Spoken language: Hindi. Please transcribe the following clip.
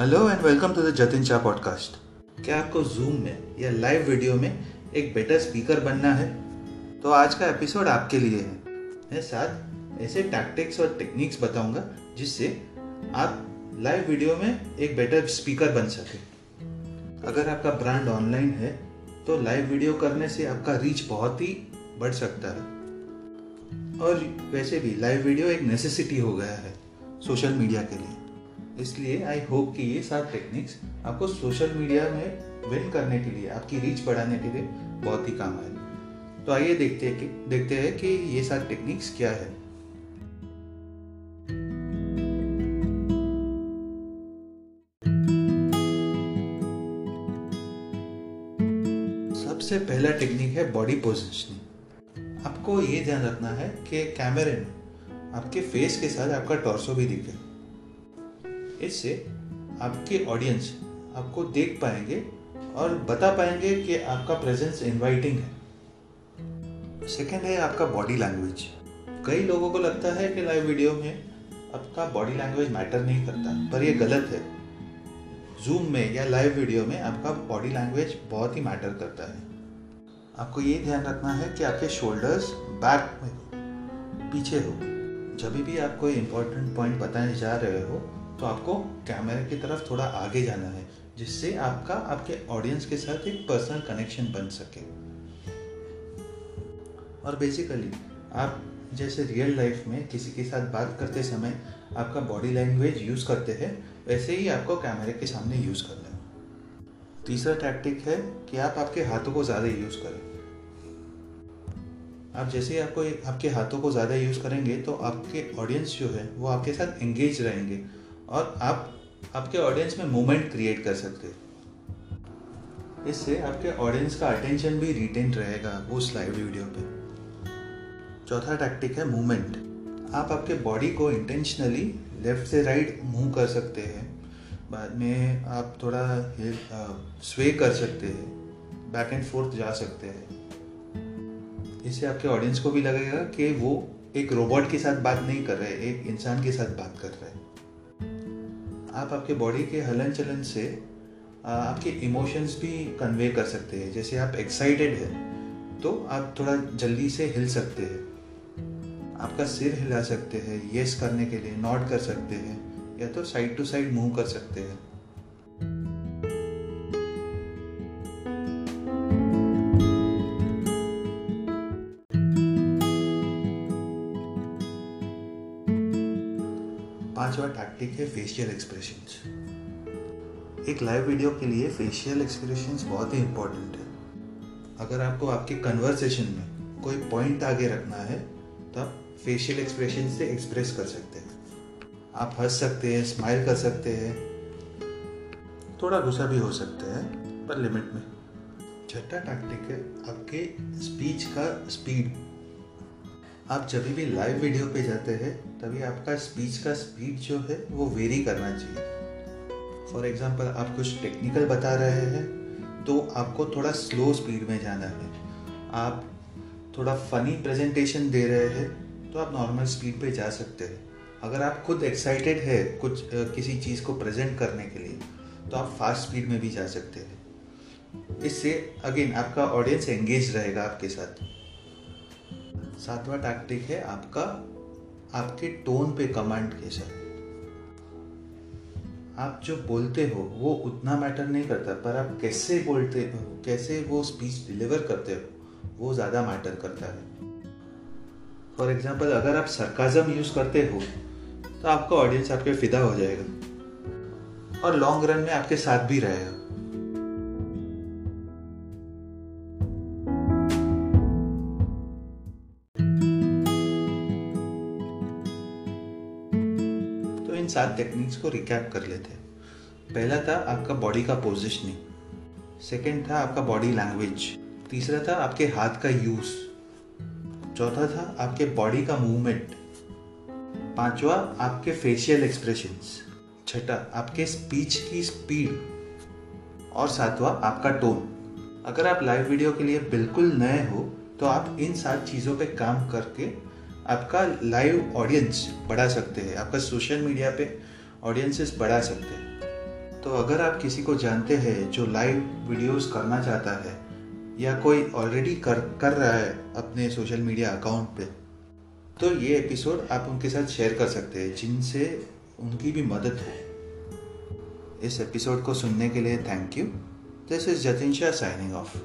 Hello and welcome to the Jatin Shah podcast क्या आपको जूम में या लाइव वीडियो में एक बेटर स्पीकर बनना है? तो आज का एपिसोड आपके लिए है। मैं साथ ऐसे टैक्टिक्स और टेक्निक्स बताऊँगा जिससे आप लाइव वीडियो में एक बेटर स्पीकर बन सके। अगर आपका ब्रांड ऑनलाइन है तो लाइव वीडियो करने से आपका रीच बहुत ही बढ़ सकता है। और वैसे भी लाइव वीडियो एक नेसेसिटी हो गया है सोशल मीडिया के लिए। इसलिए आई होप कि ये सात टेक्निक्स आपको सोशल मीडिया में विन करने के लिए, आपकी रीच बढ़ाने के लिए बहुत ही काम आए तो आइए देखते हैं कि, देखते हैं कि ये सात टेक्निक्स क्या है। सबसे पहला टेक्निक है बॉडी पोजिशनिंग आपको ये ध्यान रखना है कि कैमरे में आपके फेस के साथ आपका टॉर्सो भी दिखे। इससे आपके ऑडियंस आपको देख पाएँगे और बता पाएँगे कि आपका प्रेजेंस इनवाइटिंग है। सेकेंड है आपका बॉडी लैंग्वेज कई लोगों को लगता है कि लाइव वीडियो में आपका बॉडी लैंग्वेज मैटर नहीं करता, पर यह गलत है। जूम में या लाइव वीडियो में आपका बॉडी लैंग्वेज बहुत ही मैटर करता है। आपको ये ध्यान रखना है कि आपके शोल्डर्स बैक में हो, पीछे हो। जब भी आप कोई इंपॉर्टेंट पॉइंट बताने जा रहे हो तो आपको कैमरे की तरफ़ थोड़ा आगे जाना है, जिससे आपका, आपके ऑडियंस के साथ एक पर्सनल कनेक्शन बन सके। और बेसिकली आप जैसे रियल लाइफ में किसी के साथ बात करते समय आपका बॉडी लैंग्वेज यूज़ करते हैं, वैसे ही आपको कैमरे के सामने यूज़ करना है। तीसरा टैक्टिक है कि आप आपके हाथों को ज़्यादा यूज़ करें। आप जैसे ही आपको आपके हाथों को ज़्यादा यूज़ करेंगे तो आपके ऑडियंस जो है, वो आपके साथ एंगेज रहेंगे। और आप, आपके ऑडियंस में मोमेंट क्रिएट कर सकते हैं। इससे आपके ऑडियंस का अटेंशन भी रिटेन रहेगा उस लाइव वीडियो पे। चौथा टैक्टिक है मूवमेंट आप आपके बॉडी को इंटेंशनली लेफ़्ट से राइट मूव कर सकते हैं। बाद में आप थोड़ा स्वे कर सकते हैं। बैक एंड फोर्थ जा सकते हैं। इससे आपके ऑडियंस को भी लगेगा कि वो एक रोबोट के साथ बात नहीं कर रहे, एक इंसान के साथ बात कर रहे। हैं आप आपके बॉडी के हलन चलन से आपके इमोशंस भी कन्वे कर सकते हैं। जैसे आप एक्साइटेड हैं तो आप थोड़ा जल्दी से हिल सकते हैं। आपका सिर हिला सकते हैं येस करने के लिए नॉट कर सकते हैं, या तो साइड टू साइड मूव कर सकते हैं। पांचवा टैक्टिक है फेशियल एक्सप्रेशंस एक लाइव वीडियो के लिए फेशियल एक्सप्रेशंस बहुत ही इंपॉर्टेंट है. अगर आपको आपके कन्वर्सेशन में कोई पॉइंट आगे रखना है तो आप फेशियल एक्सप्रेशन से एक्सप्रेस कर सकते हैं. आप हंस सकते हैं स्माइल कर सकते हैं. थोड़ा गुस्सा भी हो सकते हैं, पर लिमिट में. छठा टैक्टिक है आपके स्पीच का स्पीड आप जब भी लाइव वीडियो पे जाते हैं, तभी आपका स्पीच का स्पीड जो है, वो वेरी करना चाहिए। फॉर एग्ज़ाम्पल आप कुछ टेक्निकल बता रहे हैं तो आपको थोड़ा स्लो स्पीड में जाना है। आप थोड़ा फनी प्रेजेंटेशन दे रहे हैं तो आप नॉर्मल स्पीड पे जा सकते हैं। अगर आप खुद एक्साइटेड है, कुछ किसी चीज़ को प्रेजेंट करने के लिए तो आप फास्ट स्पीड में भी जा सकते हैं। इससे अगेन आपका ऑडियंस एंगेज रहेगा आपके साथ। सातवां टैक्टिक है आपका, आपके टोन पे कमांड के साथ। आप जो बोलते हो, वो उतना मैटर नहीं करता, पर आप कैसे बोलते हो, कैसे वो स्पीच डिलीवर करते हो, वो ज़्यादा मैटर करता है। फॉर एग्ज़ाम्पल अगर आप सरकाजम यूज़ करते हो तो आपका ऑडियंस आपके फिदा हो जाएगा। और लॉन्ग रन में आपके साथ भी रहेगा। सात टेक्निक्स को रिकैप कर लेते हैं। पहला था आपका बॉडी का पोजिशनिंग सेकेंड था आपका बॉडी लैंग्वेज तीसरा था आपके हाथ का यूज़ चौथा था आपके बॉडी का मूवमेंट पांचवा, आपके फेशियल एक्सप्रेशंस छठा, आपके स्पीच की स्पीड और सातवां, आपका टोन अगर आप लाइव वीडियो के लिए बिल्कुल नए हो तो आप इन सात चीज़ों पे काम करके आपका लाइव ऑडियंस बढ़ा सकते हैं, आपका सोशल मीडिया पे ऑडियंसेस बढ़ा सकते हैं। तो अगर आप किसी को जानते हैं जो लाइव वीडियोस करना चाहता है, या कोई ऑलरेडी कर कर रहा है अपने सोशल मीडिया अकाउंट पे तो ये एपिसोड आप उनके साथ शेयर कर सकते हैं, जिनसे उनकी भी मदद हो। इस एपिसोड को सुनने के लिए thank you this is Jatin Shah signing off